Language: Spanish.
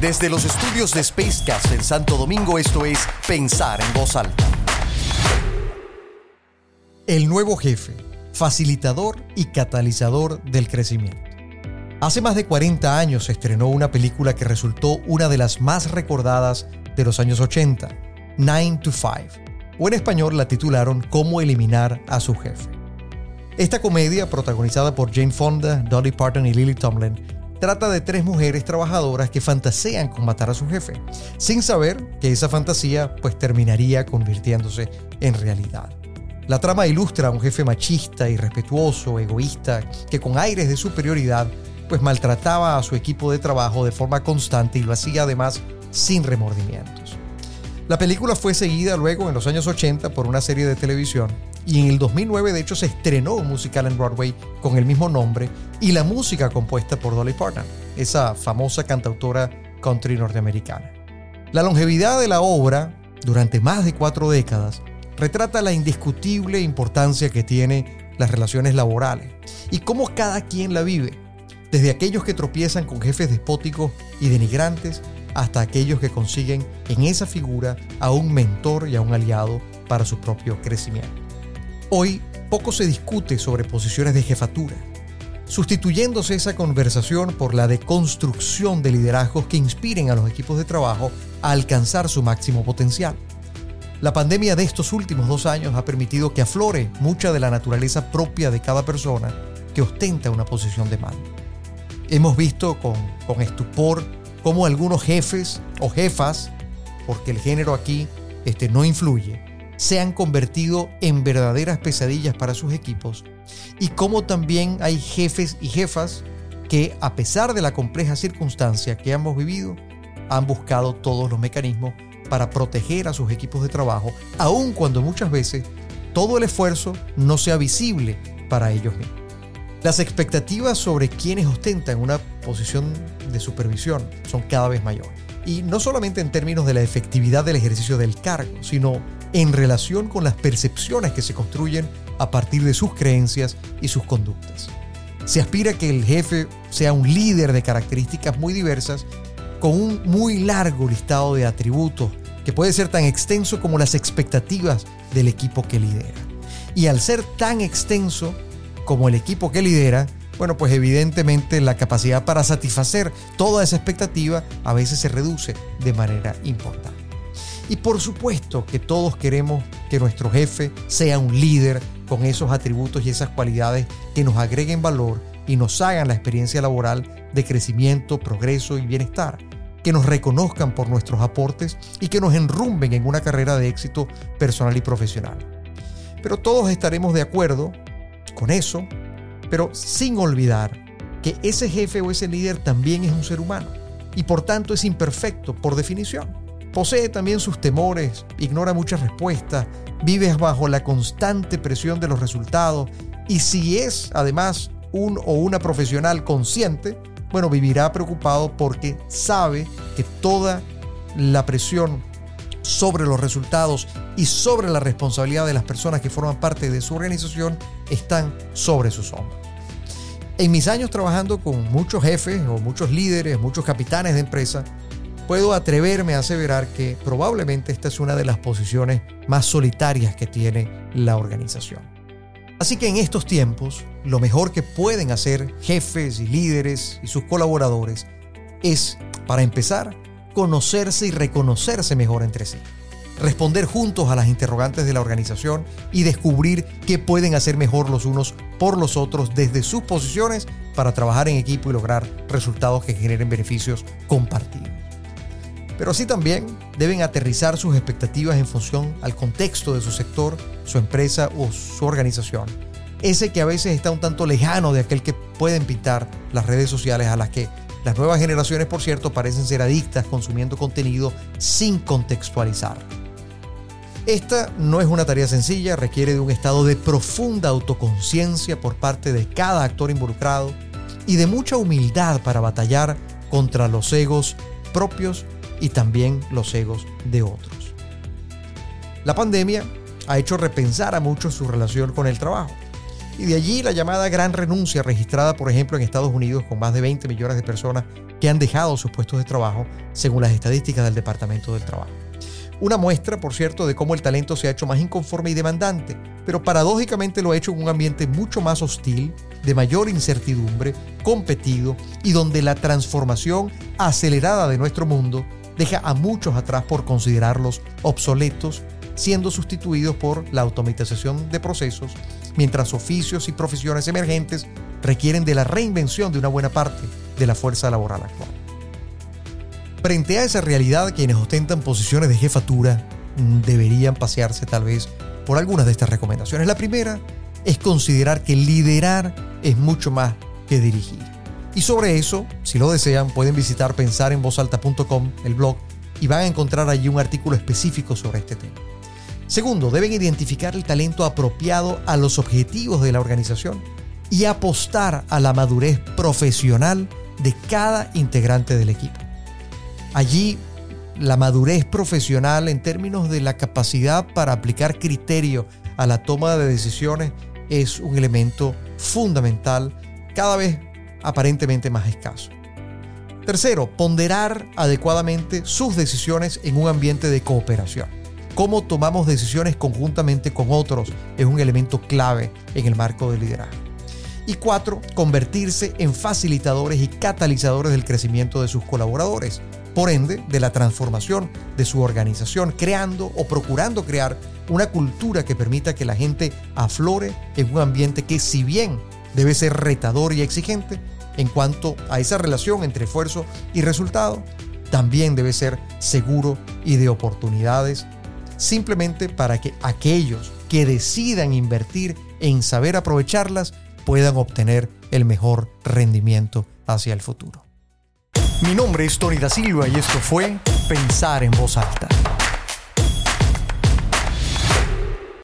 Desde los estudios de Spacecast en Santo Domingo, esto es Pensar en Voz Alta. El nuevo jefe, facilitador y catalizador del crecimiento. Hace más de 40 años se estrenó una película que resultó una de las más recordadas de los años 80, Nine to Five, o en español la titularon Cómo eliminar a su jefe. Esta comedia, protagonizada por Jane Fonda, Dolly Parton y Lily Tomlin, trata de tres mujeres trabajadoras que fantasean con matar a su jefe, sin saber que esa fantasía pues terminaría convirtiéndose en realidad. La trama ilustra a un jefe machista, irrespetuoso, egoísta, que con aires de superioridad pues maltrataba a su equipo de trabajo de forma constante y lo hacía además sin remordimientos. La película fue seguida luego en los años 80 por una serie de televisión y en el 2009 de hecho se estrenó un musical en Broadway con el mismo nombre y la música compuesta por Dolly Parton, esa famosa cantautora country norteamericana. La longevidad de la obra, durante más de cuatro décadas, retrata la indiscutible importancia que tiene las relaciones laborales y cómo cada quien la vive, desde aquellos que tropiezan con jefes despóticos y denigrantes hasta aquellos que consiguen en esa figura a un mentor y a un aliado para su propio crecimiento. Hoy poco se discute sobre posiciones de jefatura, sustituyéndose esa conversación por la de construcción de liderazgos que inspiren a los equipos de trabajo a alcanzar su máximo potencial. La pandemia de estos últimos dos años ha permitido que aflore mucha de la naturaleza propia de cada persona que ostenta una posición de mando. Hemos visto con, con estupor cómo algunos jefes o jefas, porque el género aquí este, no influye, se han convertido en verdaderas pesadillas para sus equipos y cómo también hay jefes y jefas que a pesar de la compleja circunstancia que hemos vivido, han buscado todos los mecanismos para proteger a sus equipos de trabajo, aun cuando muchas veces todo el esfuerzo no sea visible para ellos mismos. Las expectativas sobre quienes ostentan una posición de supervisión son cada vez mayores. Y no solamente en términos de la efectividad del ejercicio del cargo, sino en relación con las percepciones que se construyen a partir de sus creencias y sus conductas. Se aspira que el jefe sea un líder de características muy diversas, con un muy largo listado de atributos que puede ser tan extenso como las expectativas del equipo que lidera. Y al ser tan extenso, como el equipo que lidera, bueno, pues evidentemente la capacidad para satisfacer toda esa expectativa a veces se reduce de manera importante. Y por supuesto que todos queremos que nuestro jefe sea un líder con esos atributos y esas cualidades que nos agreguen valor y nos hagan la experiencia laboral de crecimiento, progreso y bienestar, que nos reconozcan por nuestros aportes y que nos enrumben en una carrera de éxito personal y profesional. Pero todos estaremos de acuerdo con eso, pero sin olvidar que ese jefe o ese líder también es un ser humano y por tanto es imperfecto por definición. Posee también sus temores, ignora muchas respuestas, vive bajo la constante presión de los resultados y si es además un o una profesional consciente, bueno, vivirá preocupado porque sabe que toda la presión sobre los resultados y sobre la responsabilidad de las personas que forman parte de su organización están sobre sus hombros. En mis años trabajando con muchos jefes o muchos líderes, muchos capitanes de empresa, puedo atreverme a aseverar que probablemente esta es una de las posiciones más solitarias que tiene la organización. Así que en estos tiempos, lo mejor que pueden hacer jefes y líderes y sus colaboradores es, para empezar, conocerse y reconocerse mejor entre sí. Responder juntos a las interrogantes de la organización y descubrir qué pueden hacer mejor los unos por los otros desde sus posiciones para trabajar en equipo y lograr resultados que generen beneficios compartidos. Pero así también deben aterrizar sus expectativas en función al contexto de su sector, su empresa o su organización. Ese que a veces está un tanto lejano de aquel que pueden pintar las redes sociales a las que las nuevas generaciones, por cierto, parecen ser adictas consumiendo contenido sin contextualizar. Esta no es una tarea sencilla, requiere de un estado de profunda autoconciencia por parte de cada actor involucrado y de mucha humildad para batallar contra los egos propios y también los egos de otros. La pandemia ha hecho repensar a muchos su relación con el trabajo Y de allí la llamada gran renuncia registrada, por ejemplo, en Estados Unidos con más de 20 millones de personas que han dejado sus puestos de trabajo, según las estadísticas del Departamento del Trabajo. Una muestra, por cierto, de cómo el talento se ha hecho más inconforme y demandante, pero paradójicamente lo ha hecho en un ambiente mucho más hostil, de mayor incertidumbre, competido y donde la transformación acelerada de nuestro mundo deja a muchos atrás por considerarlos obsoletos, siendo sustituidos por la automatización de procesos, mientras oficios y profesiones emergentes requieren de la reinvención de una buena parte de la fuerza laboral actual. Frente a esa realidad, quienes ostentan posiciones de jefatura mm, deberían pasearse tal vez por algunas de estas recomendaciones. La primera es considerar que liderar es mucho más que dirigir. Y sobre eso, si lo desean, pueden visitar pensarenvozalta.com, el blog, y van a encontrar allí un artículo específico sobre este tema. Segundo, deben identificar el talento apropiado a los objetivos de la organización y apostar a la madurez profesional de cada integrante del equipo. Allí, la madurez profesional en términos de la capacidad para aplicar criterio a la toma de decisiones es un elemento fundamental, cada vez aparentemente más escaso. Tercero, ponderar adecuadamente sus decisiones en un ambiente de cooperación. Cómo tomamos decisiones conjuntamente con otros es un elemento clave en el marco del liderazgo. Y cuatro, convertirse en facilitadores y catalizadores del crecimiento de sus colaboradores, por ende, de la transformación de su organización, creando o procurando crear una cultura que permita que la gente aflore en un ambiente que si bien debe ser retador y exigente, en cuanto a esa relación entre esfuerzo y resultado, también debe ser seguro y de oportunidades, simplemente para que aquellos que decidan invertir en saber aprovecharlas puedan obtener el mejor rendimiento hacia el futuro. Mi nombre es Tony da Silva y esto fue Pensar en voz alta.